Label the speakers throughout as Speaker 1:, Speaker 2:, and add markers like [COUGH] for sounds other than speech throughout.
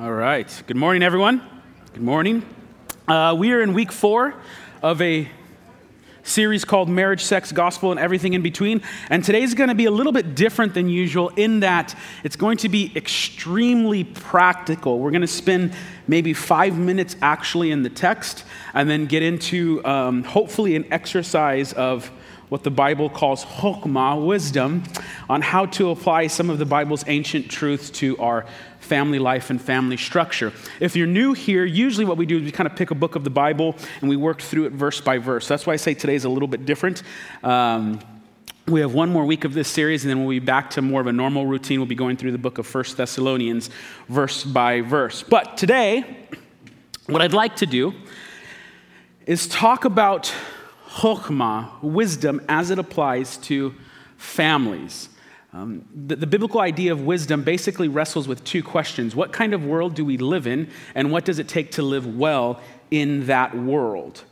Speaker 1: All right. Good morning, everyone. Good morning. Uh, we are in week four of a series called Marriage, Sex, Gospel, and Everything in Between. And today's going to be a little bit different than usual in that it's going to be extremely practical. We're going to spend maybe five minutes actually in the text and then get into um, hopefully an exercise of what the Bible calls chokmah, wisdom, on how to apply some of the Bible's ancient truths to our family life and family structure. If you're new here, usually what we do is we kind of pick a book of the Bible and we work through it verse by verse. That's why I say today is a little bit different. Um, we have one more week of this series, and then we'll be back to more of a normal routine. We'll be going through the book of First Thessalonians, verse by verse. But today, what I'd like to do is talk about chokmah, wisdom, as it applies to families. Um, the, the, biblical idea of wisdom basically wrestles with two questions What kind of world do we live in, and what does it take to live well in that world?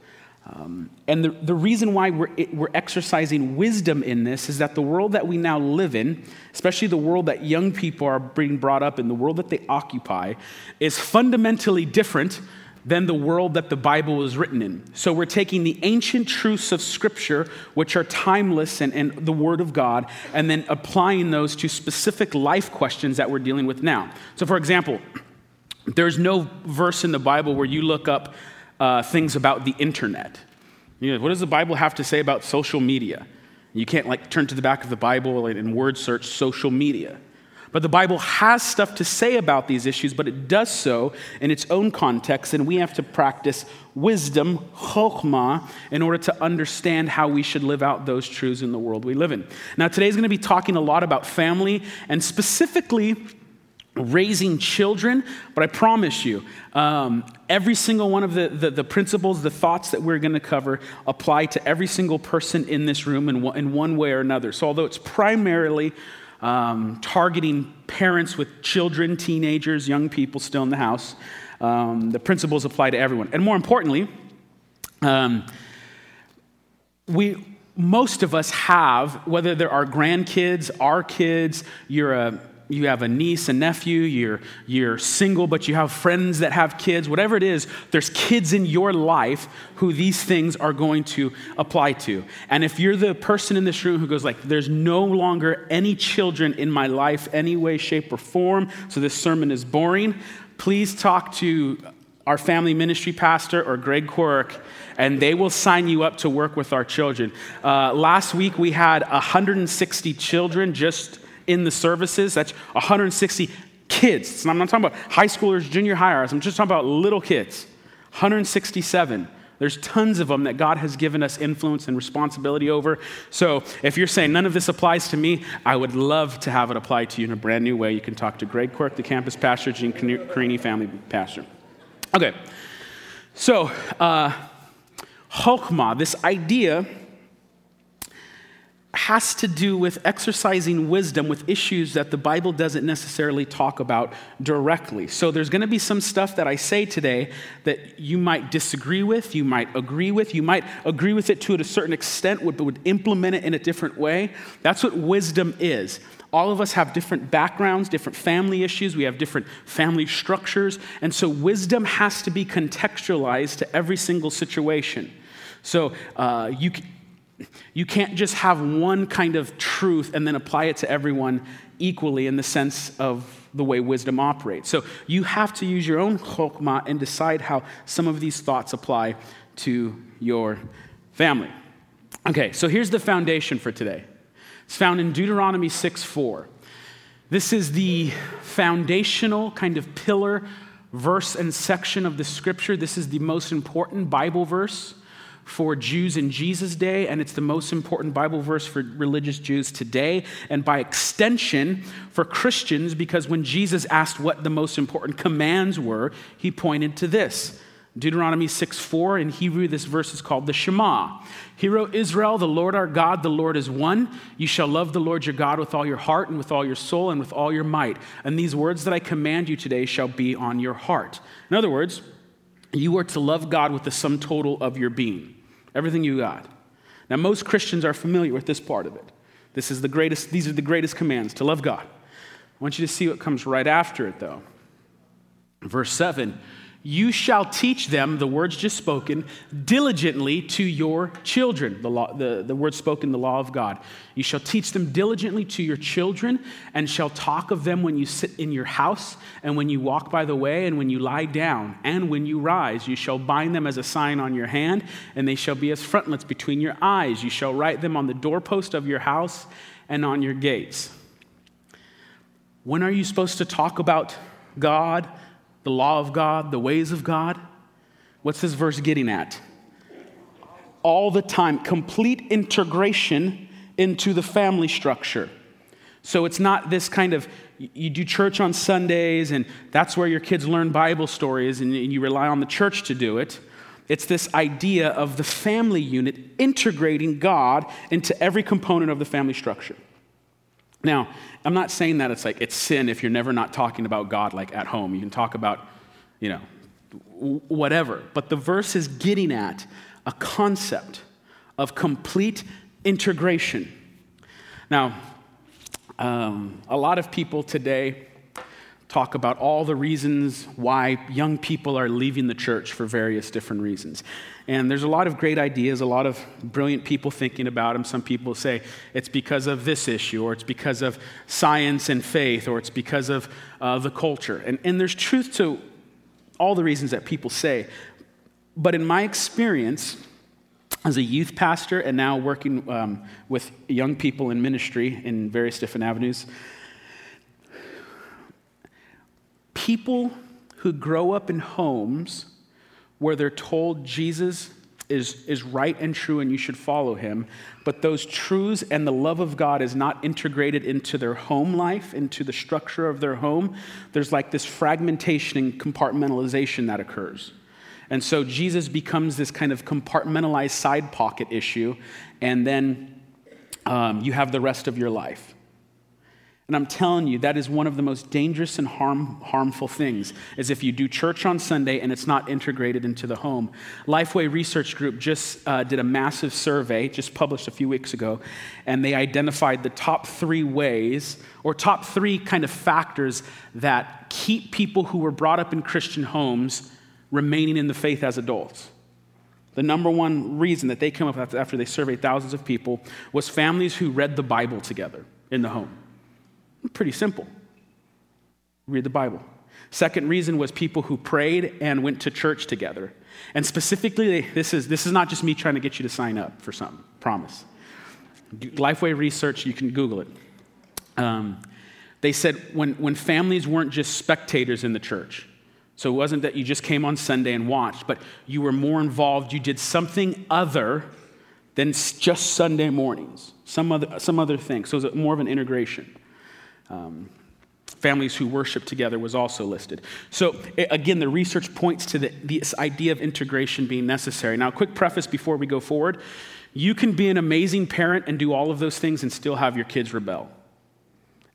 Speaker 1: Um, and the, the reason why we're, we're exercising wisdom in this is that the world that we now live in, especially the world that young people are being brought up in, the world that they occupy, is fundamentally different than the world that the Bible was written in. So we're taking the ancient truths of Scripture, which are timeless and, and the Word of God, and then applying those to specific life questions that we're dealing with now. So, for example, there's no verse in the Bible where you look up uh, things about the internet. You know, what does the Bible have to say about social media? You can't like turn to the back of the Bible and word search social media. But the Bible has stuff to say about these issues, but it does so in its own context, and we have to practice wisdom, chokhmah, in order to understand how we should live out those truths in the world we live in. Now, today's going to be talking a lot about family, and specifically raising children, but I promise you, um, every single one of the, the, the, principles, the thoughts that we're going to cover apply to every single person in this room in, in one way or another. So, although it's primarily um, targeting parents with children, teenagers, young people still in the house. Um, the principles apply to everyone. And more importantly, um, we, most of us have, whether they're our grandkids, our kids, you're a you have a niece, a nephew, you're, you're single, but you have friends that have kids, whatever it is, there's kids in your life who these things are going to apply to. And if you're the person in this room who goes like, there's no longer any children in my life, any way, shape, or form, so this sermon is boring, please talk to our family ministry pastor or Greg Quirk, and they will sign you up to work with our children. Uh, last week we had 160 children just in the services. That's 160 kids. I'm not talking about high schoolers, junior hires. I'm just talking about little kids. 167. There's tons of them that God has given us influence and responsibility over. So if you're saying none of this applies to me, I would love to have it apply to you in a brand new way. You can talk to Greg Quirk, the campus pastor, Gene Carini, family pastor. Okay, so uh, this idea has to do with exercising wisdom with issues that the Bible doesn't necessarily talk about directly. So there's going to be some stuff that I say today that you might disagree with, you might agree with, you might agree with it to a certain extent, but would implement it in a different way. That's what wisdom is. All of us have different backgrounds, different family issues, we have different family structures, and so wisdom has to be contextualized to every single situation. So uh, you you can't just have one kind of truth and then apply it to everyone equally in the sense of the way wisdom operates. So you have to use your own chokmah and decide how some of these thoughts apply to your family. Okay, so here's the foundation for today. It's found in Deuteronomy 6 4. This is the foundational kind of pillar verse and section of the scripture. This is the most important Bible verse for Jews in Jesus' day, and it's the most important Bible verse for religious Jews today, and by extension for Christians, because when Jesus asked what the most important commands were, he pointed to this. Deuteronomy 6 4, in Hebrew, this verse is called the Shema. Hear, O Israel, the Lord our God, the Lord is one. You shall love the Lord your God with all your heart and with all your soul and with all your might. And these words that I command you today shall be on your heart. In other words, you are to love God with the sum total of your being everything you got. Now, most Christians are familiar with this part of it. This is the greatest, these are the greatest commands to love God. I want you to see what comes right after it, though. Verse 7 you shall teach them the words just spoken diligently to your children. The, law, the, the word spoken, the law of God. You shall teach them diligently to your children, and shall talk of them when you sit in your house, and when you walk by the way, and when you lie down, and when you rise. You shall bind them as a sign on your hand, and they shall be as frontlets between your eyes. You shall write them on the doorpost of your house and on your gates. When are you supposed to talk about God? The law of God, the ways of God. What's this verse getting at? All the time, complete integration into the family structure. So it's not this kind of, you do church on Sundays and that's where your kids learn Bible stories and you rely on the church to do it. It's this idea of the family unit integrating God into every component of the family structure. Now, I'm not saying that it's like it's sin if you're never not talking about God like at home. You can talk about, you know, whatever. But the verse is getting at a concept of complete integration. Now, um, a lot of people today talk about all the reasons why young people are leaving the church for various different reasons. And there's a lot of great ideas, a lot of brilliant people thinking about them. Some people say it's because of this issue, or it's because of science and faith, or it's because of uh, the culture. And, and there's truth to all the reasons that people say. But in my experience, as a youth pastor and now working um, with young people in ministry in various different avenues, people who grow up in homes where they're told Jesus is, is right and true and you should follow him, but those truths and the love of God is not integrated into their home life, into the structure of their home, there's like this fragmentation and compartmentalization that occurs. And so Jesus becomes this kind of compartmentalized side pocket issue, and then um, you have the rest of your life. And I'm telling you, that is one of the most dangerous and harm, harmful things, is if you do church on Sunday and it's not integrated into the home. Lifeway Research Group just uh, did a massive survey, just published a few weeks ago, and they identified the top three ways, or top three kind of factors that keep people who were brought up in Christian homes remaining in the faith as adults. The number one reason that they came up after they surveyed thousands of people was families who read the Bible together in the home. Pretty simple. Read the Bible. Second reason was people who prayed and went to church together. And specifically, this is, this is not just me trying to get you to sign up for something, promise. Lifeway Research, you can Google it. Um, they said when, when families weren't just spectators in the church, so it wasn't that you just came on Sunday and watched, but you were more involved, you did something other than just Sunday mornings, some other, some other thing. So it was more of an integration. Um, families who worship together was also listed. So, again, the research points to the, this idea of integration being necessary. Now, a quick preface before we go forward you can be an amazing parent and do all of those things and still have your kids rebel.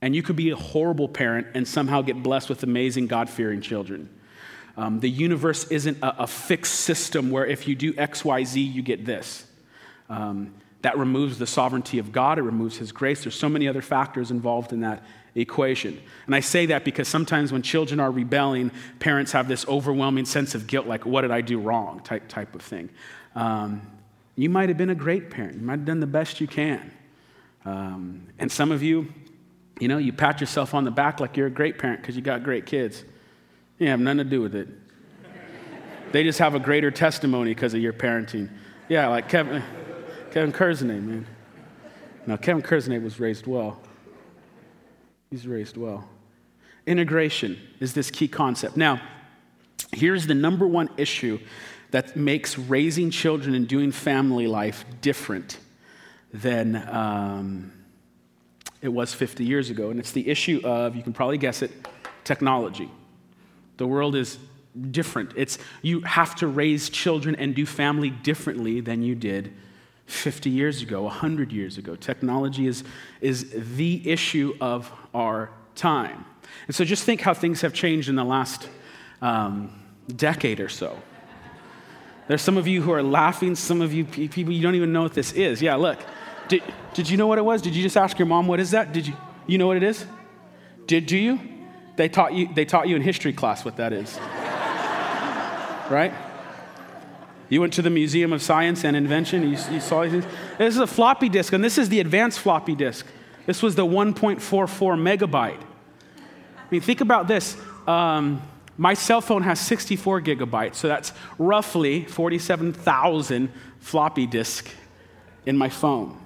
Speaker 1: And you could be a horrible parent and somehow get blessed with amazing, God fearing children. Um, the universe isn't a, a, fixed system where if you do X, Y, Z, you get this. Um, that removes the sovereignty of God, it removes His grace. There's so many other factors involved in that equation. And I say that because sometimes when children are rebelling, parents have this overwhelming sense of guilt, like, what did I do wrong, type, type of thing. Um, you might have been a great parent, you might have done the best you can. Um, and some of you, you know, you pat yourself on the back like you're a great parent because you got great kids. You have nothing to do with it. they just have a greater testimony because of your parenting. Yeah, like Kevin, Kevin Kurzenay, man. Now, Kevin Kurzenay was raised well. He's raised well. Integration is this key concept. Now, here's the number one issue that makes raising children and doing family life different than um, it was 50 years ago. And it's the issue of, you can probably guess it, technology. The world is different. It's, you have to raise children and do family differently than you did 50 years ago, 100 years ago. Technology is, is the issue of our time. And so just think how things have changed in the last um, decade or so. There's some of you who are laughing, some of you people, you don't even know what this is. Yeah, look. Did, did you know what it was? Did you just ask your mom, what is that? Did you, you know what it is? Did, do you? They taught you, they taught you in history class what that is. [LAUGHS] right? You went to the Museum of Science and Invention, you, you saw these. This is a floppy disk, and this is the advanced floppy disk. This was the 1.44 megabyte. I mean, think about this. Um, my cell phone has 64 gigabytes, so that's roughly 47,000 floppy disk in my phone.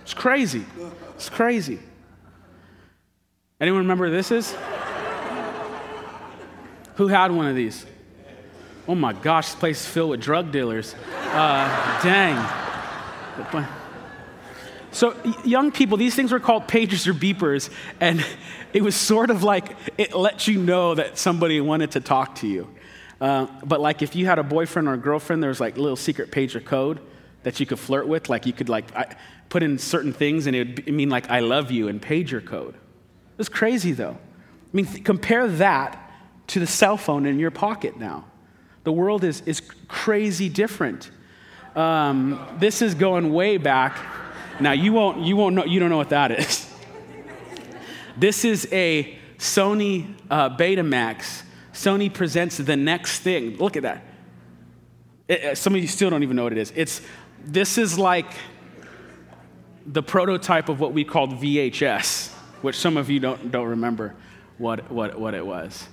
Speaker 1: It's crazy. It's crazy. Anyone remember this is? Who had one of these? Oh my gosh, this place is filled with drug dealers. Uh, dang. So, young people, these things were called pagers or beepers, and it was sort of like it let you know that somebody wanted to talk to you. Uh, but like if you had a boyfriend or a girlfriend, there was like a little secret pager code that you could flirt with. Like you could like I, put in certain things, and it would mean like "I love you" in pager code. It was crazy though. I mean, th- compare that to the cell phone in your pocket now. The world is, is crazy different. Um, this is going way back. Now you won't, you won't know, you don't know what that is. [LAUGHS] this is a Sony uh, Betamax. Sony presents the next thing. Look at that. It, some of you still don't even know what it is. It's, this is like the prototype of what we called VHS, which some of you don't, don't remember what, what, what it was.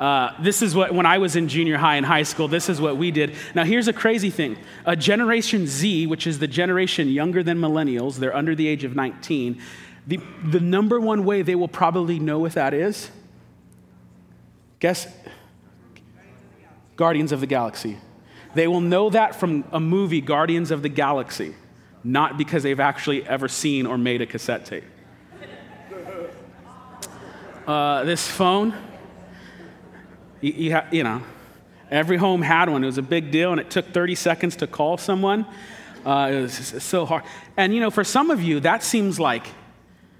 Speaker 1: Uh, this is what, when I was in junior high and high school, this is what we did. Now, here's a crazy thing. A Generation Z, which is the generation younger than millennials, they're under the age of 19, the, the number one way they will probably know what that is guess? Guardians of the Galaxy. They will know that from a movie, Guardians of the Galaxy, not because they've actually ever seen or made a cassette tape. Uh, this phone, you, you, ha, you, know, every home had one. It was a big deal, and it took 30 seconds to call someone. Uh, it was so hard. And, you know, for some of you, that seems like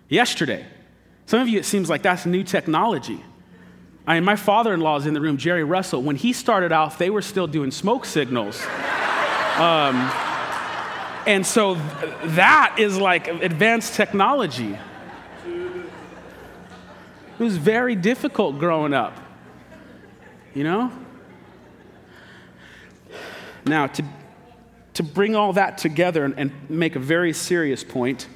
Speaker 1: yesterday. Some of you, it seems like that's new technology. I mean, my father in law is in the room, Jerry Russell. When he started off, they were still doing smoke signals. [LAUGHS] Um, and so that is like advanced technology. It was very difficult growing up. You know? Now, to, to bring all that together and, and make a very serious point,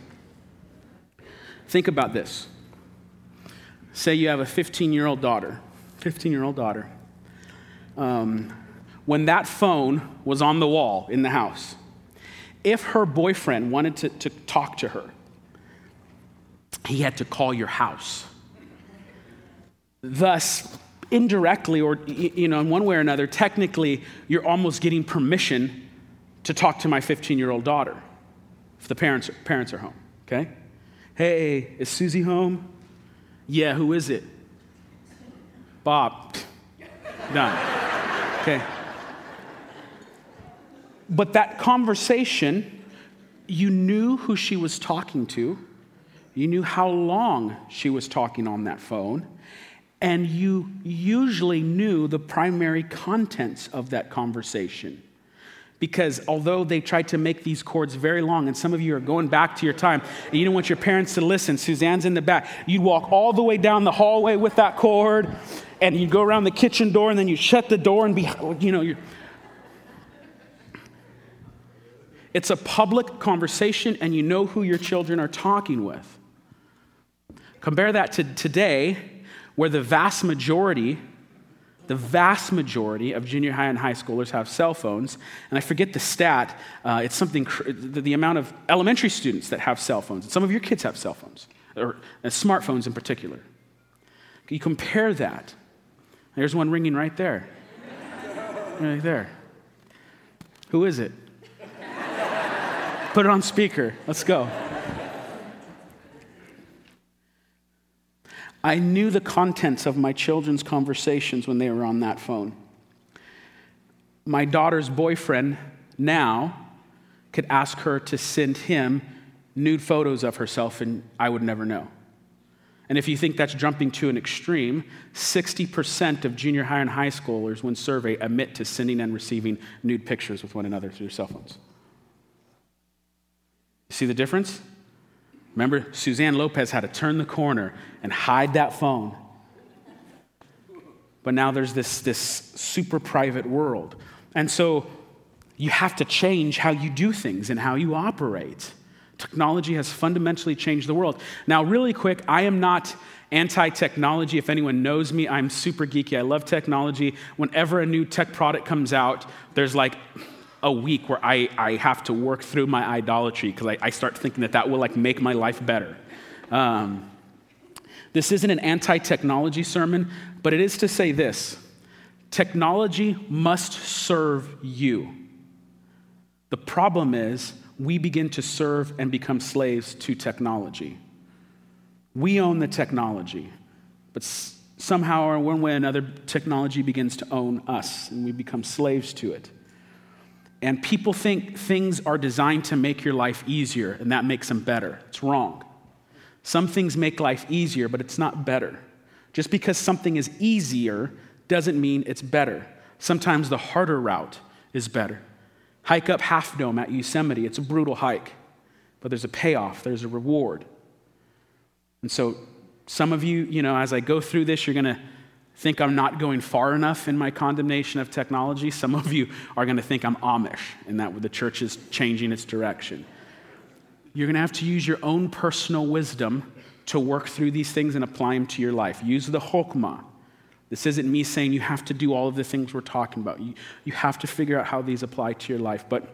Speaker 1: think about this. Say you have a 15 year old daughter, 15 year old daughter. Um, when that phone was on the wall in the house, if her boyfriend wanted to, to talk to her, he had to call your house. Thus, indirectly or you know in one way or another technically you're almost getting permission to talk to my 15 year old daughter if the parents, parents are home okay? Hey is susie home? Yeah who is it? Bob. [LAUGHS] Done okay? But that conversation you knew who she was talking to. You knew how long she was talking on that phone and you usually knew the primary contents of that conversation. Because although they tried to make these cords very long, and some of you are going back to your time, and you don't want your parents to listen, Suzanne's in the back, you'd walk all the way down the hallway with that cord, and you'd go around the kitchen door, and then you shut the door, and be, you know, you're. It's a public conversation, and you know who your children are talking with. Compare that to today where the vast majority, the vast majority of junior high and high schoolers have cell phones. And I forget the stat, uh, it's something, the, the, amount of elementary students that have cell phones. And some of your kids have cell phones, or uh, smartphones in particular. You compare that. There's one ringing right there. Right there. Who is it? Put it on speaker. Let's go. I knew the contents of my children's conversations when they were on that phone. My daughter's boyfriend now could ask her to send him nude photos of herself, and I would never know. And if you think that's jumping to an extreme, 60% of junior high and high schoolers, when surveyed, admit to sending and receiving nude pictures with one another through cell phones. See the difference? Remember, Suzanne Lopez had to turn the corner and hide that phone but now there's this, this super private world. And so you have to change how you do things and how you operate. Technology has fundamentally changed the world. Now, really quick, I am not anti technology. If anyone knows me, I'm super geeky. I love technology. Whenever a new tech product comes out, there's like a week where I, I have to work through my idolatry because I, I, start thinking that that will like make my life better. Um, this isn't an anti technology sermon, but it is to say this technology must serve you. The problem is, we begin to serve and become slaves to technology. We own the technology, but somehow or one way or another, technology begins to own us, and we become slaves to it. And people think things are designed to make your life easier, and that makes them better. It's wrong. Some things make life easier, but it's not better. Just because something is easier doesn't mean it's better. Sometimes the harder route is better. Hike up Half Dome at Yosemite. It's a brutal hike, but there's a payoff, there's a reward. And so, some of you, you know, as I go through this, you're going to think I'm not going far enough in my condemnation of technology. Some of you are going to think I'm Amish and that the church is changing its direction. You're going to have to use your own personal wisdom to work through these things and apply them to your life. Use the chokmah. This isn't me saying you have to do all of the things we're talking about. You, you have to figure out how these apply to your life. But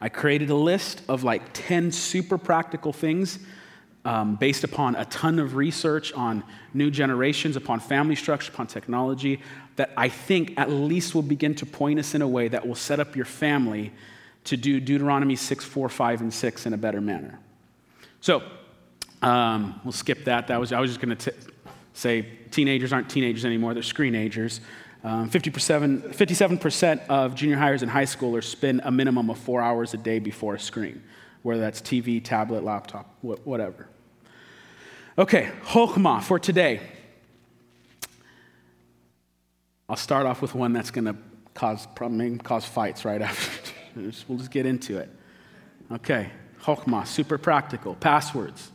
Speaker 1: I created a list of like 10 super practical things um, based upon a ton of research on new generations, upon family structure, upon technology, that I think at least will begin to point us in a way that will set up your family to do Deuteronomy 6, 4, 5, and 6 in a better manner. So, um, we'll skip that. That was I was just going to say teenagers aren't teenagers anymore, they're screenagers. Um, 57, 57% of junior hires and high schoolers spend a minimum of four hours a day before a screen, whether that's TV, tablet, laptop, whatever. Okay, Chokmah for today. I'll start off with one that's going to cause, probably cause fights right after. [LAUGHS] we'll just get into it. Okay, Chokmah, super practical. Passwords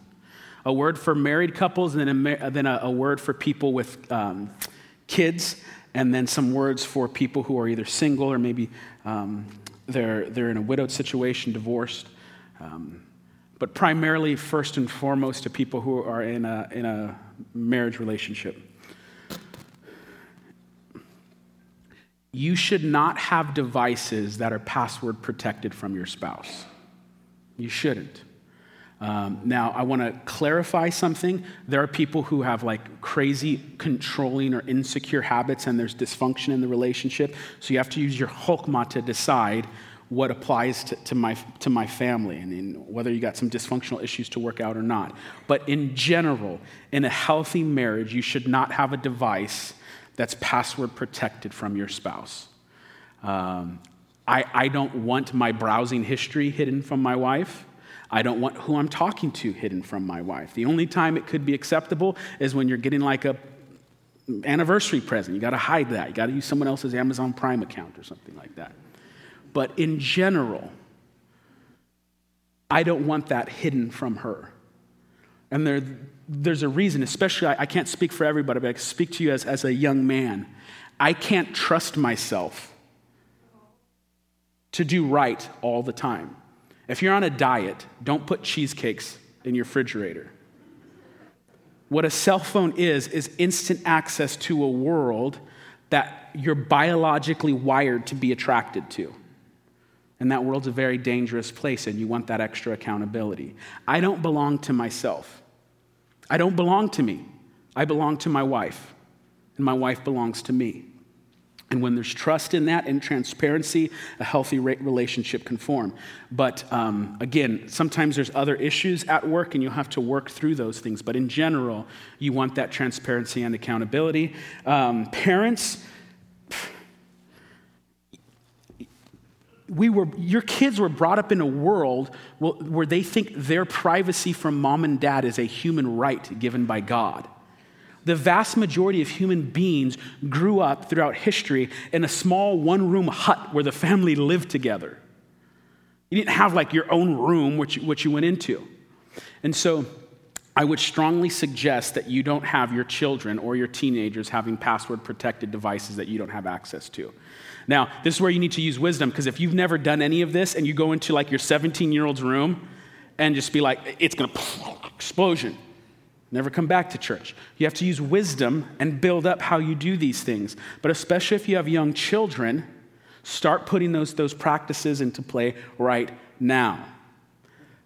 Speaker 1: a word for married couples, and then a, then a, a word for people with um, kids, and then some words for people who are either single or maybe um, they're, they're in a widowed situation, divorced. Um, but primarily, first and foremost, to people who are in a, in a marriage relationship. You should not have devices that are password protected from your spouse. You shouldn't. Um, now, I want to clarify something. There are people who have like crazy controlling or insecure habits, and there's dysfunction in the relationship. So you have to use your chokmah to decide what applies to, to, my, to my family and in whether you got some dysfunctional issues to work out or not. But in general, in a healthy marriage, you should not have a device that's password protected from your spouse. Um, I, I don't want my browsing history hidden from my wife. I don't want who I'm talking to hidden from my wife. The only time it could be acceptable is when you're getting like a anniversary present. You got to hide that. You got to use someone else's Amazon Prime account or something like that. But in general, I don't want that hidden from her. And there, there's a reason, especially, I, I can't speak for everybody, but I can speak to you as, as a young man. I can't trust myself to do right all the time. If you're on a diet, don't put cheesecakes in your refrigerator. What a cell phone is, is instant access to a world that you're biologically wired to be attracted to. And that world's a very dangerous place, and you want that extra accountability. I don't belong to myself. I don't belong to me. I belong to my wife, and my wife belongs to me. And when there's trust in that and transparency, a healthy relationship can form. But um, again, sometimes there's other issues at work and you'll have to work through those things. But in general, you want that transparency and accountability. Um, parents, we were, your kids were brought up in a world where they think their privacy from mom and dad is a human right given by God. The vast majority of human beings grew up throughout history in a small one room hut where the family lived together. You didn't have like your own room, which, which you went into. And so I would strongly suggest that you don't have your children or your teenagers having password protected devices that you don't have access to. Now, this is where you need to use wisdom because if you've never done any of this and you go into like your 17 year old's room and just be like, it's gonna [LAUGHS] explosion, never come back to church. You have to use wisdom and build up how you do these things. But especially if you have young children, start putting those, those practices into play right now.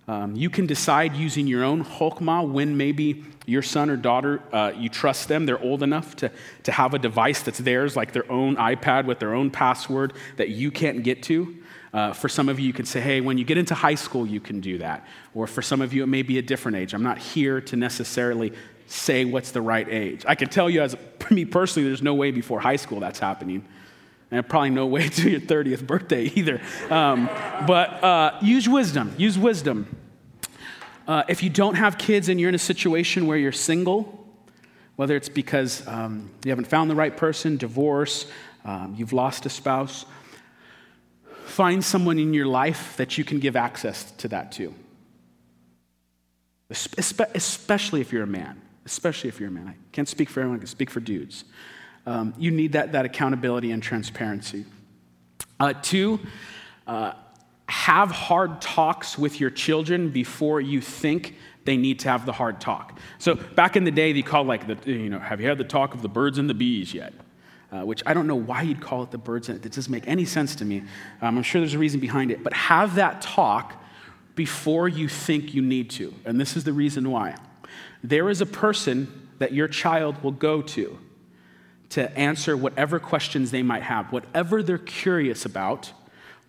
Speaker 1: Um, you can decide using your own chokmah when maybe your son or daughter, uh, you trust them, they're old enough to, to have a device that's theirs, like their own iPad with their own password that you can't get to. Uh, for some of you, you can say, hey, when you get into high school, you can do that. Or for some of you, it may be a different age. I'm not here to necessarily say what's the right age. I can tell you, as [LAUGHS] me personally, there's no way before high school that's happening and probably no way [LAUGHS] to your 30th birthday either. Um, but uh, use wisdom. Use wisdom. Uh, if you don't have kids and you're in a situation where you're single, whether it's because um, you haven't found the right person, divorce, um, you've lost a spouse, find someone in your life that you can give access to that to. Especially if you're a man. Especially if you're a man. I can't speak for everyone, I can speak for dudes. Um, you need that, that accountability and transparency. Uh, two, uh, have hard talks with your children before you think they need to have the hard talk. So back in the day, they called like the, you know, have you had the talk of the birds and the bees yet? Uh, which I don't know why you'd call it the birds. And it doesn't make any sense to me. Um, I'm sure there's a reason behind it. But have that talk before you think you need to. And this is the reason why. There is a person that your child will go to to answer whatever questions they might have, whatever they're curious about.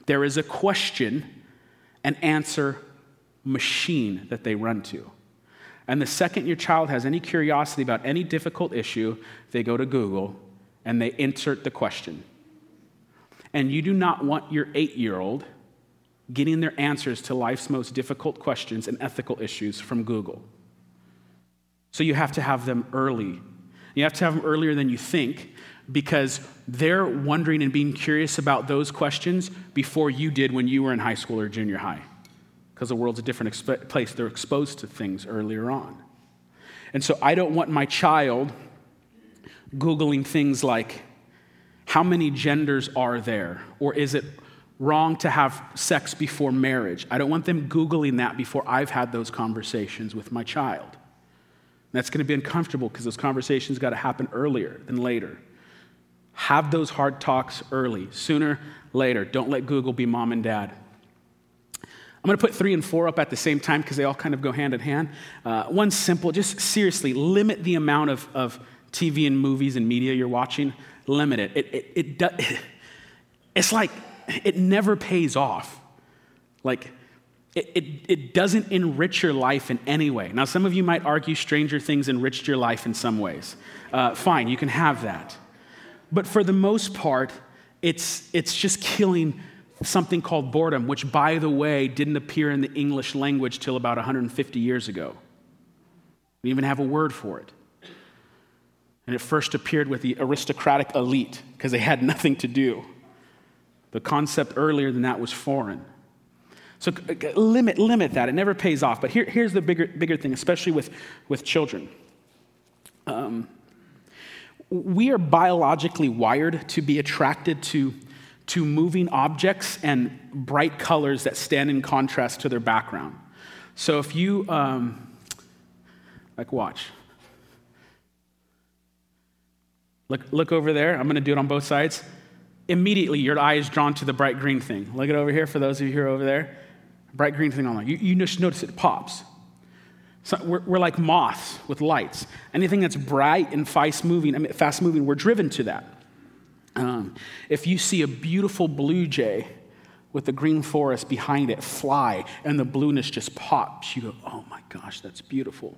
Speaker 1: There is a question and answer machine that they run to. And the second your child has any curiosity about any difficult issue, they go to Google and they insert the question. And you do not want your eight year old getting their answers to life's most difficult questions and ethical issues from Google. So you have to have them early you have to have them earlier than you think because they're wondering and being curious about those questions before you did when you were in high school or junior high. Because the world's a different exp- place. They're exposed to things earlier on. And so I don't want my child Googling things like, how many genders are there? Or is it wrong to have sex before marriage? I don't want them Googling that before I've had those conversations with my child. That's going to be uncomfortable because those conversations got to happen earlier than later. Have those hard talks early, sooner, later. Don't let Google be mom and dad. I'm going to put three and four up at the same time because they all kind of go hand in hand. Uh, one simple, just seriously, limit the amount of, of TV and movies and media you're watching. Limit it. It, it, it, it [LAUGHS] it's like it never pays off. Like, it, it, it, doesn't enrich your life in any way. Now, some of you might argue Stranger Things enriched your life in some ways. Uh, fine, you can have that. But for the most part, it's, it's just killing something called boredom, which, by the way, didn't appear in the English language till about 150 years ago. We even have a word for it. And it first appeared with the aristocratic elite because they had [LAUGHS] nothing to do. The concept earlier than that was foreign. So limit, limit that. It never pays off. But here, here's the bigger, bigger thing, especially with, with children. Um, we are biologically wired to be attracted to, to moving objects and bright colors that stand in contrast to their background. So if you, um, like, watch. Look, look over there. I'm going to do it on both sides. Immediately, your eye is drawn to the bright green thing. Look at over here for those of you who are over there bright green thing on. You, you just notice it pops. So we're, we're, like moths with lights. Anything that's bright and fast moving, I mean, fast moving, we're driven to that. Um, if you see a beautiful blue jay with the green forest behind it fly and the blueness just pops, you go, oh my gosh, that's beautiful.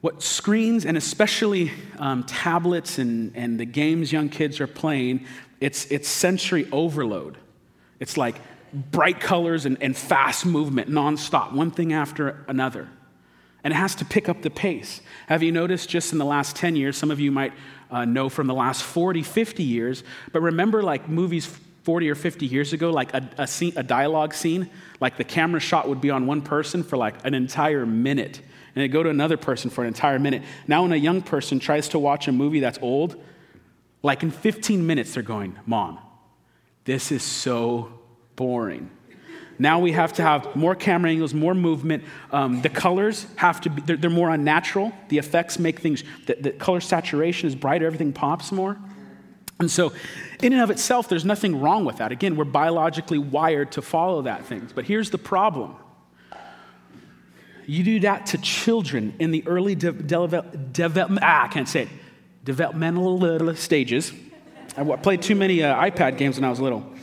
Speaker 1: What screens and especially um, tablets and, and the games young kids are playing, it's, it's sensory overload. It's like bright colors and, and fast movement nonstop, one thing after another. And it has to pick up the pace. Have you noticed just in the last 10 years, some of you might uh, know from the last 40, 50 years, but remember like movies 40 or 50 years ago, like a, a, scene, a dialogue scene, like the camera shot would be on one person for like an entire minute. And they go to another person for an entire minute. Now, when a young person tries to watch a movie that's old, like in 15 minutes, they're going, Mom, this is so boring. Now we have to have more camera angles, more movement. Um, the colors have to be, they're, they're, more unnatural. The effects make things, the, the color saturation is brighter, everything pops more. And so, in and of itself, there's nothing wrong with that. Again, we're biologically wired to follow that things. But here's the problem you do that to children in the early development, de- de- ah, I can't say it, developmental stages. I played too many uh, iPad games when I was little.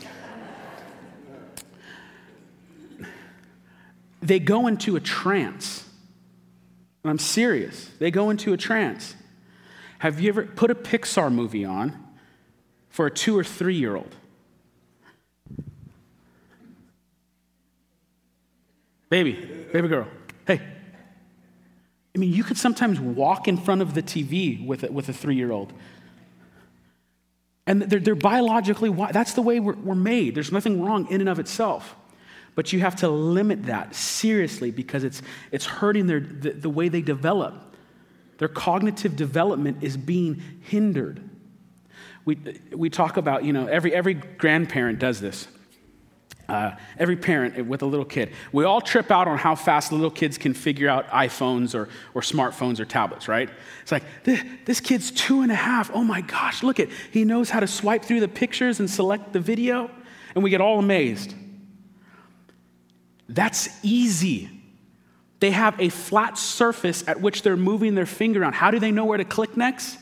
Speaker 1: They go into a trance. And I'm serious. They go into a trance. Have you ever put a Pixar movie on for a two or three year old? Baby, baby girl, hey. I mean, you could sometimes walk in front of the TV with a, with a three year old. And they're, they're biologically, that's the way we're, we're made. There's nothing wrong in and of itself. But you have to limit that seriously because it's, it's hurting their, the, the way they develop. Their cognitive development is being hindered. We, we talk about, you know, every, every grandparent does this. Uh, every parent with a little kid. We all trip out on how fast little kids can figure out iPhones or, or smartphones or tablets, right? It's like, this, this kid's two and a half. Oh my gosh, look at, he knows how to swipe through the pictures and select the video. And we get all amazed. That's easy. They have a flat surface at which they're moving their finger on. How do they know where to click next?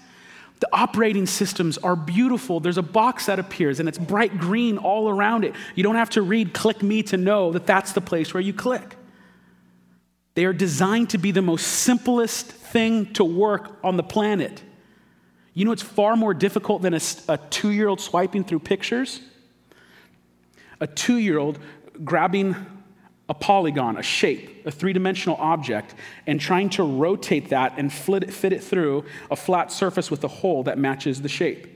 Speaker 1: The operating systems are beautiful. There's a box that appears and it's bright green all around it. You don't have to read click me to know that that's the place where you click. They are designed to be the most simplest thing to work on the planet. You know it's far more difficult than a, a two year old swiping through pictures? A two year old grabbing a polygon, a shape, a three dimensional object, and trying to rotate that and fit it, fit it through a flat surface with a hole that matches the shape.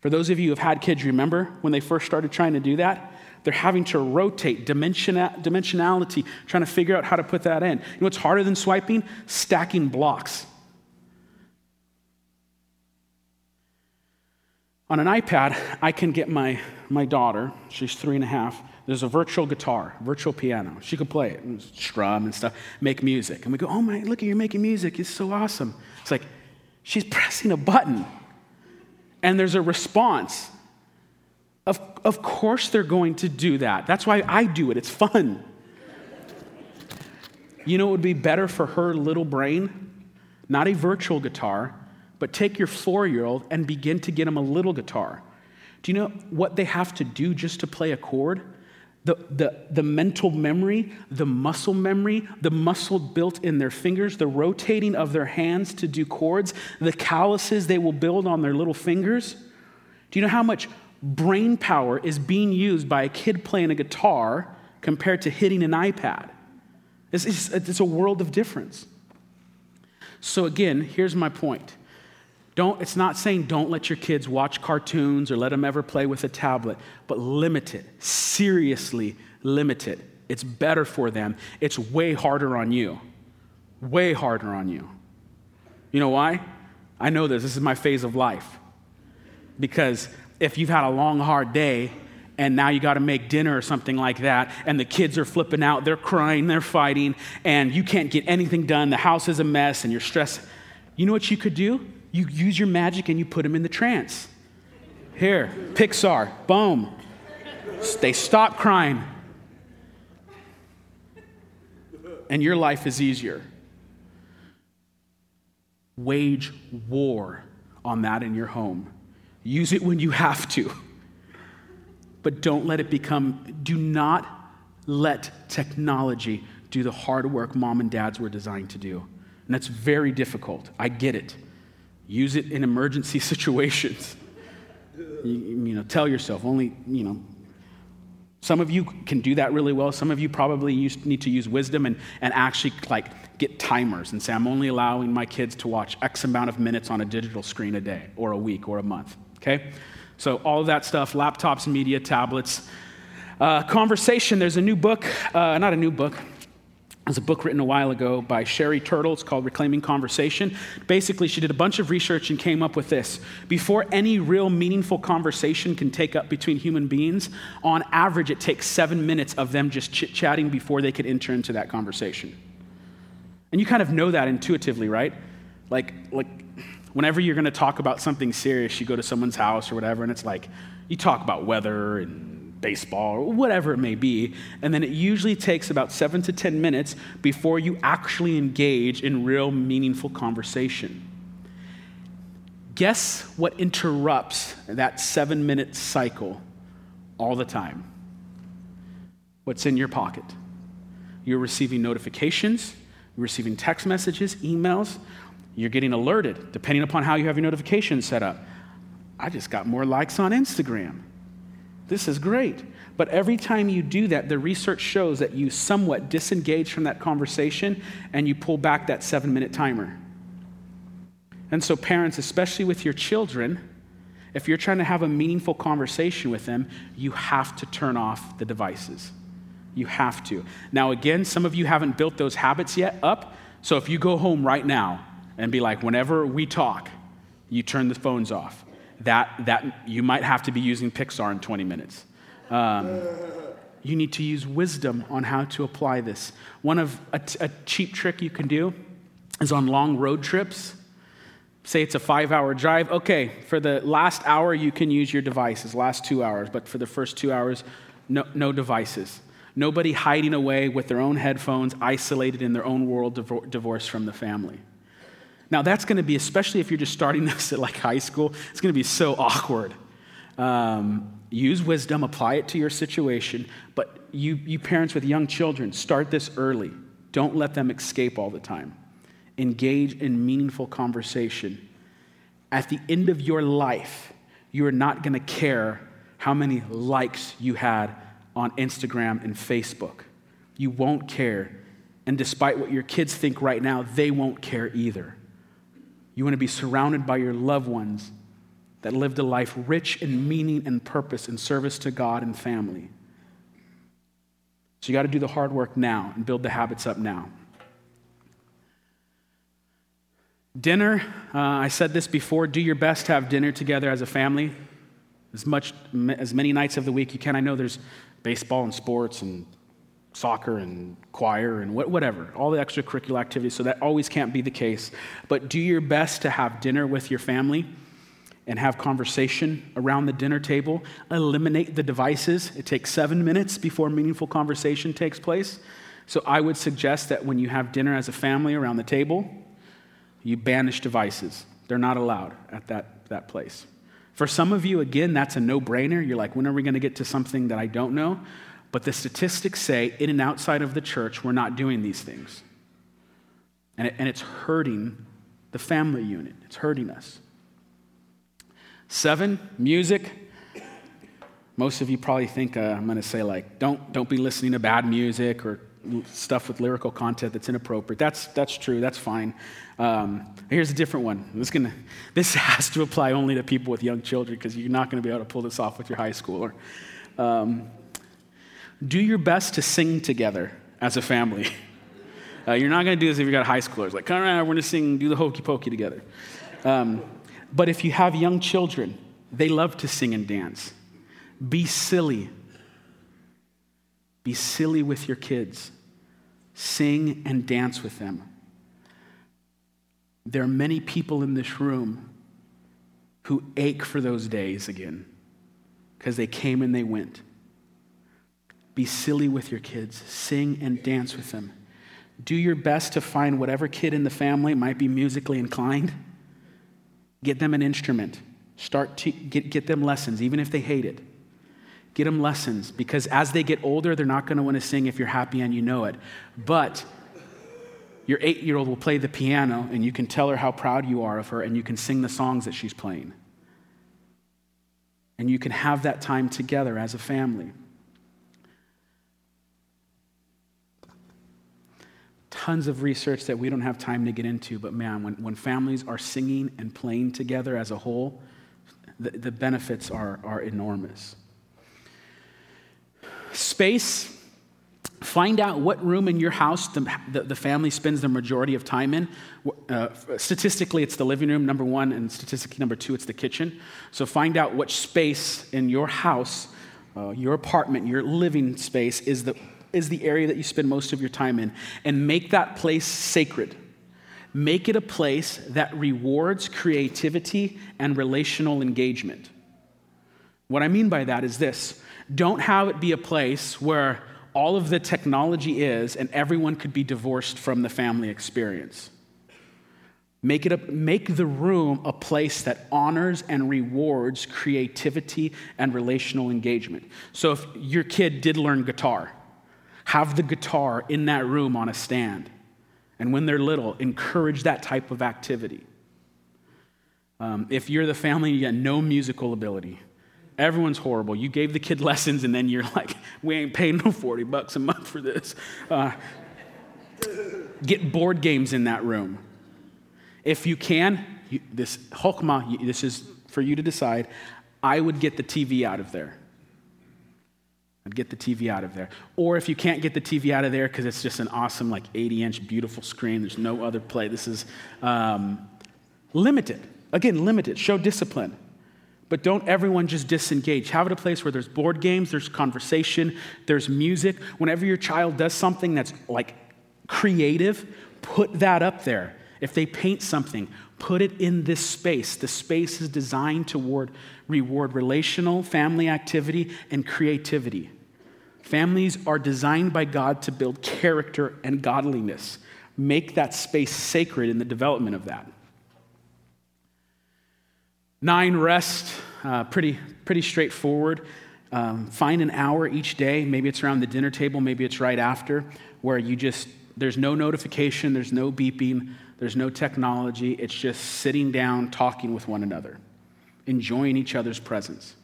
Speaker 1: For those of you who have had kids, remember when they first started trying to do that? They're having to rotate dimensionality, trying to figure out how to put that in. You know what's harder than swiping? Stacking blocks. On an iPad, I can get my, my daughter, she's three and a half, there's a virtual guitar, virtual piano. She could play it and strum and stuff, make music. And we go, oh my, look at you're making music. It's so awesome. It's like she's pressing a button and there's a response. Of, of course they're going to do that. That's why I do it. It's fun. You know, it would be better for her little brain, not a virtual guitar, but take your four year old and begin to get them a little guitar. Do you know what they have to do just to play a chord? The, the, the mental memory, the muscle memory, the muscle built in their fingers, the rotating of their hands to do chords, the calluses they will build on their little fingers. Do you know how much brain power is being used by a kid playing a guitar compared to hitting an iPad? It's, it's, it's a world of difference. So, again, here's my point don't, it's not saying don't let your kids watch cartoons or let them ever play with a tablet, but limit it. Seriously limit it. It's better for them. It's way harder on you. Way harder on you. You know why? I know this. This is my phase of life. Because if you've had a long, hard day and now you got to make dinner or something like that, and the kids are flipping out, they're crying, they're fighting, and you can't get anything done, the house is a mess, and you're stressed, you know what you could do? You use your magic and you put them in the trance. Here, Pixar, boom. They stop crying. And your life is easier. Wage war on that in your home. Use it when you have to. But don't let it become, do not let technology do the hard work mom and dads were designed to do. And that's very difficult. I get it. Use it in emergency [LAUGHS] situations. You, you, know, tell yourself only, you know, some of you can do that really well. Some of you probably use, need to use wisdom and, and actually like get timers and say, I'm only allowing my kids to watch X amount of minutes on a digital screen a day or a week or a month. Okay? So all of that stuff, laptops, media, tablets. Uh, conversation, there's a new book, uh, not a new book, There's a book written a while ago by Sherry Turkle. It's called Reclaiming Conversation. Basically, she did a bunch of research and came up with this. Before any real meaningful conversation can take up between human beings, on average, it takes seven minutes of them just chit chatting before they could enter into that conversation. And you kind of know that intuitively, right? Like, like whenever you're going to talk about something serious, you go to someone's house or whatever, and it's like you talk about weather and baseball or whatever it may be. And then it usually takes about seven to 10 minutes before you actually engage in real meaningful conversation. Guess what interrupts that seven minute cycle all the time? What's in your pocket? You're receiving notifications, you're receiving text messages, emails, you're getting alerted, depending upon how you have your notifications set up. I just got more likes on Instagram. This is great. But every time you do that, the research shows that you somewhat disengage from that conversation and you pull back that seven minute timer. And so, parents, especially with your children, if you're trying to have a meaningful conversation with them, you have to turn off the devices. You have to. Now, again, some of you haven't built those habits yet up. So if you go home right now and be like, whenever we talk, you turn the phones off that, that you might have to be using Pixar in 20 minutes. Um, you need to use wisdom on how to apply this. One of a, a cheap trick you can do is on long road trips. Say it's a five hour drive. Okay, for the last hour, you can use your devices, last two hours, but for the first two hours, no, no devices. Nobody hiding away with their own headphones, isolated in their own world, divorced from the family. Now, that's going to be, especially if you're just starting [LAUGHS] this at like high school, it's going to be so awkward. Um, use wisdom, apply it to your situation, but you, you parents with young children, start this early. Don't let them escape all the time. Engage in meaningful conversation. At the end of your life, you are not going to care how many likes you had on Instagram and Facebook. You won't care. And despite what your kids think right now, they won't care either. You want to be surrounded by your loved ones that lived a life rich in meaning and purpose and service to God and family. So you got to do the hard work now and build the habits up now. Dinner, uh, I said this before, do your best to have dinner together as a family. As much as many nights of the week you can. I know there's baseball and sports and soccer and choir and whatever, all the extracurricular activities, so that always can't be the case. But do your best to have dinner with your family and have conversation around the dinner table. Eliminate the devices. It takes seven minutes before meaningful conversation takes place. So I would suggest that when you have dinner as a family around the table, you banish devices. They're not allowed at that, that place. For some of you, again, that's a no brainer. You're like, when are we going to get to something that I don't know? But the statistics say, in and outside of the church, we're not doing these things. And, it, and it's hurting the family unit, it's hurting us. Seven, music. Most of you probably think uh, I'm going to say, like, don't, don't be listening to bad music or stuff with lyrical content that's inappropriate. That's, that's true, that's fine. Um, here's a different one. This, gonna, this has to apply only to people with young children because you're not going to be able to pull this off with your high schooler. Um, do your best to sing together as a family. [LAUGHS] Uh, you're not going to do this if you've got high schoolers. Like, come right, we're going to sing, do the hokey pokey together. Um, but if you have young children, they love to sing and dance. Be silly. Be silly with your kids. Sing and dance with them. There are many people in this room who ache for those days again because they came and they went. Be silly with your kids, sing and dance with them. Do your best to find whatever kid in the family might be musically inclined. Get them an instrument. Start to get, get them lessons, even if they hate it. Get them lessons because as they get older, they're not going to want to sing if you're happy and you know it. But your eight year old will play the piano and you can tell her how proud you are of her and you can sing the songs that she's playing. And you can have that time together as a family. Tons of research that we don't have time to get into, but man, when, when families are singing and playing together as a whole, the, the benefits are, are enormous. Space, Find out what room in your house the, the, the family spends the majority of time in. Uh, statistically, it's the living room, number one, and statistically, number two, it's the kitchen. So find out which space in your house, uh, your apartment, your living space is the, is the area that you spend most of your time in, and make that place sacred. Make it a place that rewards creativity and relational engagement. What I mean by that is this don't have it be a place where all of the technology is, and everyone could be divorced from the family experience. Make, it a, make the room a place that honors and rewards creativity and relational engagement. So, if your kid did learn guitar, have the guitar in that room on a stand. And when they're little, encourage that type of activity. Um, if you're the family and you got no musical ability, Everyone's horrible. You gave the kid [LAUGHS] lessons, and then you're like, we ain't paying no 40 bucks a month for this. Uh, get board games in that room. If you can, you, this Chokmah, this is for you to decide. I would get the TV out of there. I'd get the TV out of there. Or if you can't get the TV out of there because it's just an awesome, like 80 inch, beautiful screen, there's no other play. This is um, limited. Again, limited. Show discipline but don't everyone just disengage. Have it a place where there's board games, there's conversation, there's music. Whenever your child does something that's like creative, put that up there. If they paint something, put it in this space. The space is designed toward reward relational, family activity, and creativity. Families are designed by God to build character and godliness. Make that space sacred in the development of that. Nine, rest. Uh, pretty, pretty straightforward. Um, find an hour each day. Maybe it's around the dinner table, maybe it's right after, where you just, there's no notification, there's no beeping, there's no technology. It's just sitting down, talking with one another, enjoying each other's presence.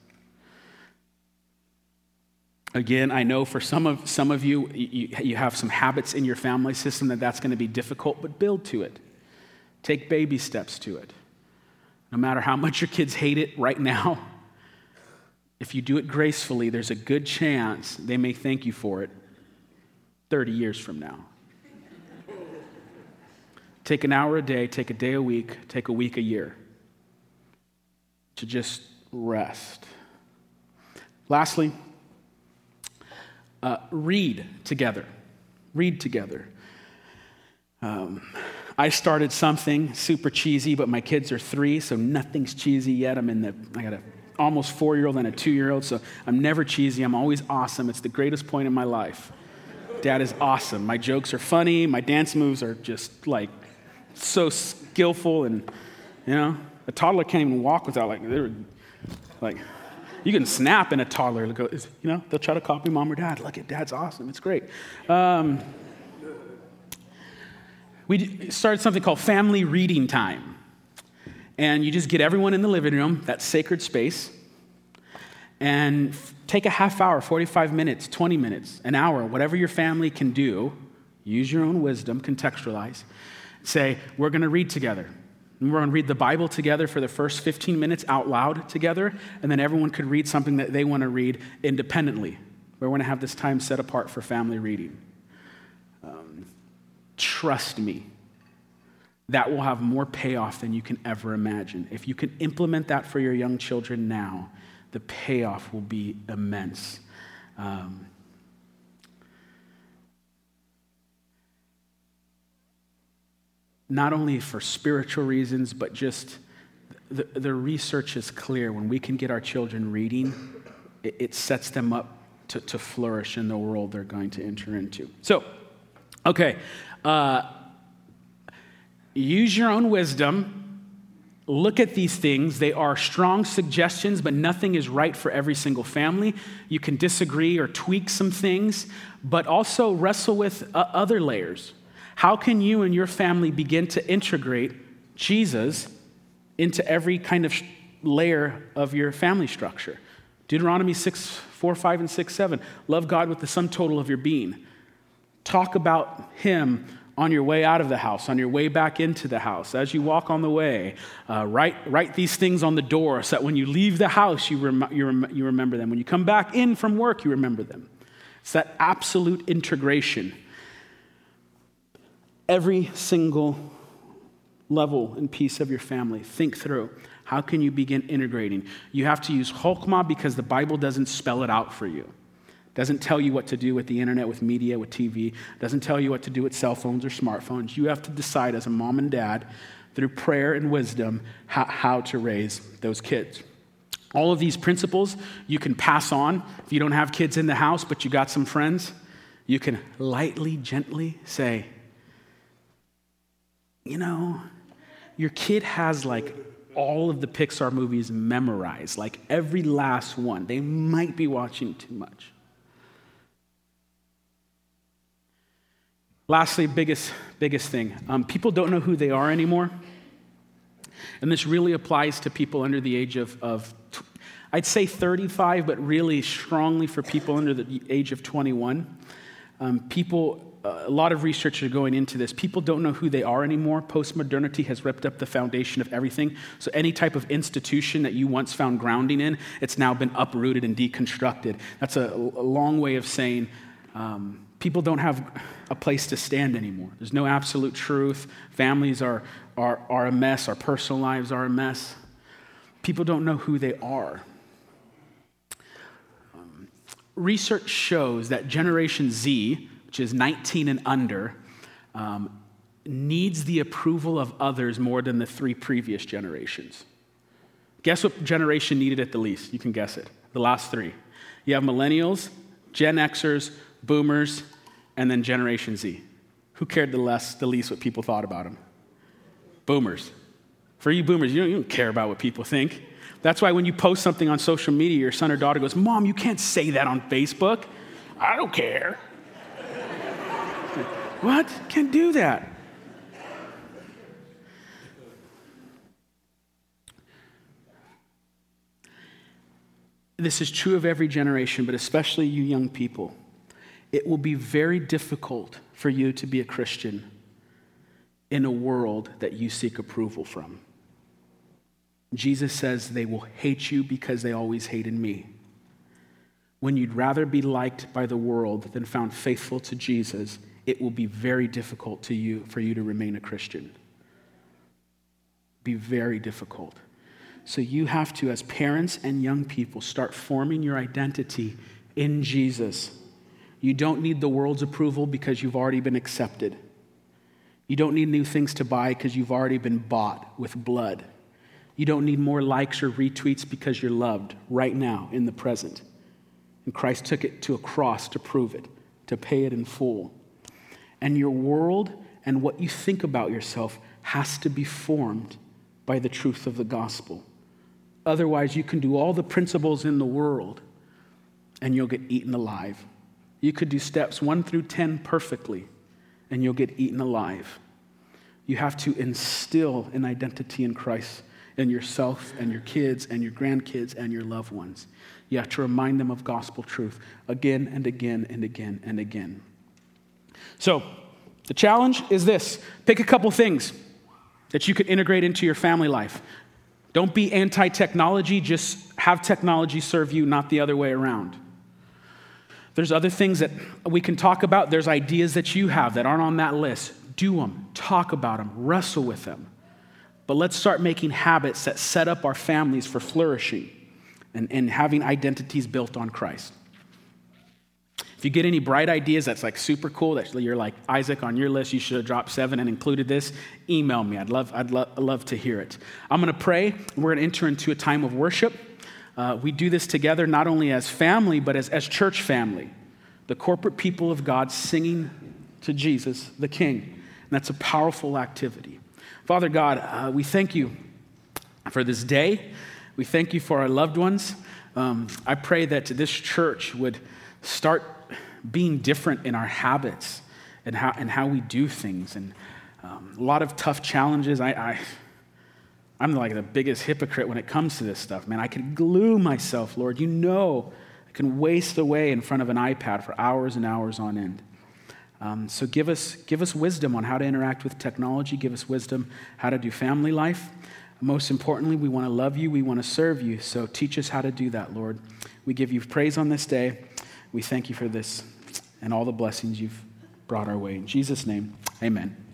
Speaker 1: Again, I know for some of, some of you, you, you have some habits in your family system that that's going to be difficult, but build to it. Take baby steps to it. No matter how much your kids hate it right now, [LAUGHS] if you do it gracefully, there's a good chance they may thank you for it 30 years from now. Take an hour a day, take a day a week, take a week a year to just rest. Lastly, uh, read together. Read together. Um, I started something super cheesy, but my kids are three, so nothing's cheesy yet. I'm in the, I got a almost four year old and a two year old, so I'm never cheesy. I'm always awesome. It's the greatest point in my life. Dad is awesome. My jokes are funny. My dance moves are just like so skillful, and you know, a toddler can't even walk without like they're like you can snap in a toddler. Go, You know, they'll try to copy mom or dad. Look at dad's awesome. It's great. Um, we started something called family reading time. And you just get everyone in the living room, that sacred space, and take a half hour, 45 minutes, 20 minutes, an hour, whatever your family can do. Use your own wisdom, contextualize. Say, we're going to read together. And we're going to read the Bible together for the first 15 minutes out loud together, and then everyone could read something that they want to read independently. We're going to have this time set apart for family reading. Trust me, that will have more payoff than you can ever imagine. If you can implement that for your young children now, the payoff will be immense. Um, not only for spiritual reasons, but just the, the research is clear. When we can get our children reading, it, it sets them up to, to flourish in the world they're going to enter into. So, okay, uh, use your own wisdom. Look at these things. They are strong suggestions, but nothing is right for every single family. You can disagree or tweak some things, but also wrestle with uh, other layers. How can you and your family begin to integrate Jesus into every kind of layer of your family structure? Deuteronomy 6, 4, 5, and 6, 7. Love God with the sum total of your being. Talk about Him on your way out of the house, on your way back into the house, as you walk on the way. Uh, write, write these things on the door so that when you leave the house, you, rem- you, rem- you remember them. When you come back in from work, you remember them. It's that absolute integration. Every single level and piece of your family, think through how can you begin integrating? You have to use Chokmah because the Bible doesn't spell it out for you. Doesn't tell you what to do with the internet, with media, with TV. Doesn't tell you what to do with cell phones or smartphones. You have to decide as a mom and dad, through prayer and wisdom, how, how to raise those kids. All of these principles you can pass on if you don't have kids in the house, but you got some friends. You can lightly, gently say, you know, your kid has like all of the Pixar movies memorized, like every last one. They might be watching too much. Lastly, biggest, biggest thing um, people don't know who they are anymore. And this really applies to people under the age of, of, I'd say 35, but really strongly for people under the age of 21. Um, people a lot of research are going into this. People don't know who they are anymore. Postmodernity has ripped up the foundation of everything. So, any type of institution that you once found grounding in, it's now been uprooted and deconstructed. That's a, a long way of saying um, people don't have a place to stand anymore. There's no absolute truth. Families are, are, are a mess. Our personal lives are a mess. People don't know who they are. Um, research shows that Generation Z, which is 19 and under, um, needs the approval of others more than the three previous generations. Guess what generation needed it the least? You can guess it. The last three. You have millennials, Gen Xers, boomers, and then Generation Z. Who cared the, less, the least what people thought about them? Boomers. For you boomers, you don't, you don't care about what people think. That's why when you post something on social media, your son or daughter goes, Mom, you can't say that on Facebook. I don't care. What? Can't do that. This is true of every generation, but especially you young people. It will be very difficult for you to be a Christian in a world that you seek approval from. Jesus says they will hate you because they always hated me. When you'd rather be liked by the world than found faithful to Jesus, it will be very difficult to you for you to remain a Christian. Be very difficult. So you have to, as parents and young people, start forming your identity in Jesus. You don't need the world's approval because you've already been accepted. You don't need new things to buy because you've already been bought with blood. You don't need more likes or retweets because you're loved right now in the present. And Christ took it to a cross to prove it, to pay it in full and your world and what you think about yourself has to be formed by the truth of the gospel. Otherwise, you can do all the principles in the world and you'll get eaten alive. You could do steps one through 10 perfectly and you'll get eaten alive. You have to instill an identity in Christ in yourself and your kids and your grandkids and your loved ones. You have to remind them of gospel truth again and again and again and again. So, the challenge is this pick a couple things that you could integrate into your family life. Don't be anti technology, just have technology serve you, not the other way around. There's other things that we can talk about. There's ideas that you have that aren't on that list. Do them, talk about them, wrestle with them. But let's start making habits that set up our families for flourishing and, and having identities built on Christ. You get any bright ideas that's like super cool, that you're like, Isaac, on your list, you should have dropped seven and included this, email me. I'd love, I'd lo- love to hear it. I'm going to pray. We're going to enter into a time of worship. Uh, we do this together not only as family, but as, as church family. The corporate people of God singing to Jesus, the King. And that's a powerful activity. Father God, uh, we thank you for this day. We thank you for our loved ones. Um, I pray that this church would start being different in our habits and how, and how we do things. And um, a lot of tough challenges. I, I, I'm like the biggest hypocrite when it comes to this stuff, man. I can glue myself, Lord. You know, I can waste away in front of an iPad for hours and hours on end. Um, so give us, give us wisdom on how to interact with technology. Give us wisdom how to do family life. Most importantly, we want to love you. We want to serve you. So teach us how to do that, Lord. We give you praise on this day. We thank you for this and all the blessings you've brought our way. In Jesus' name, amen.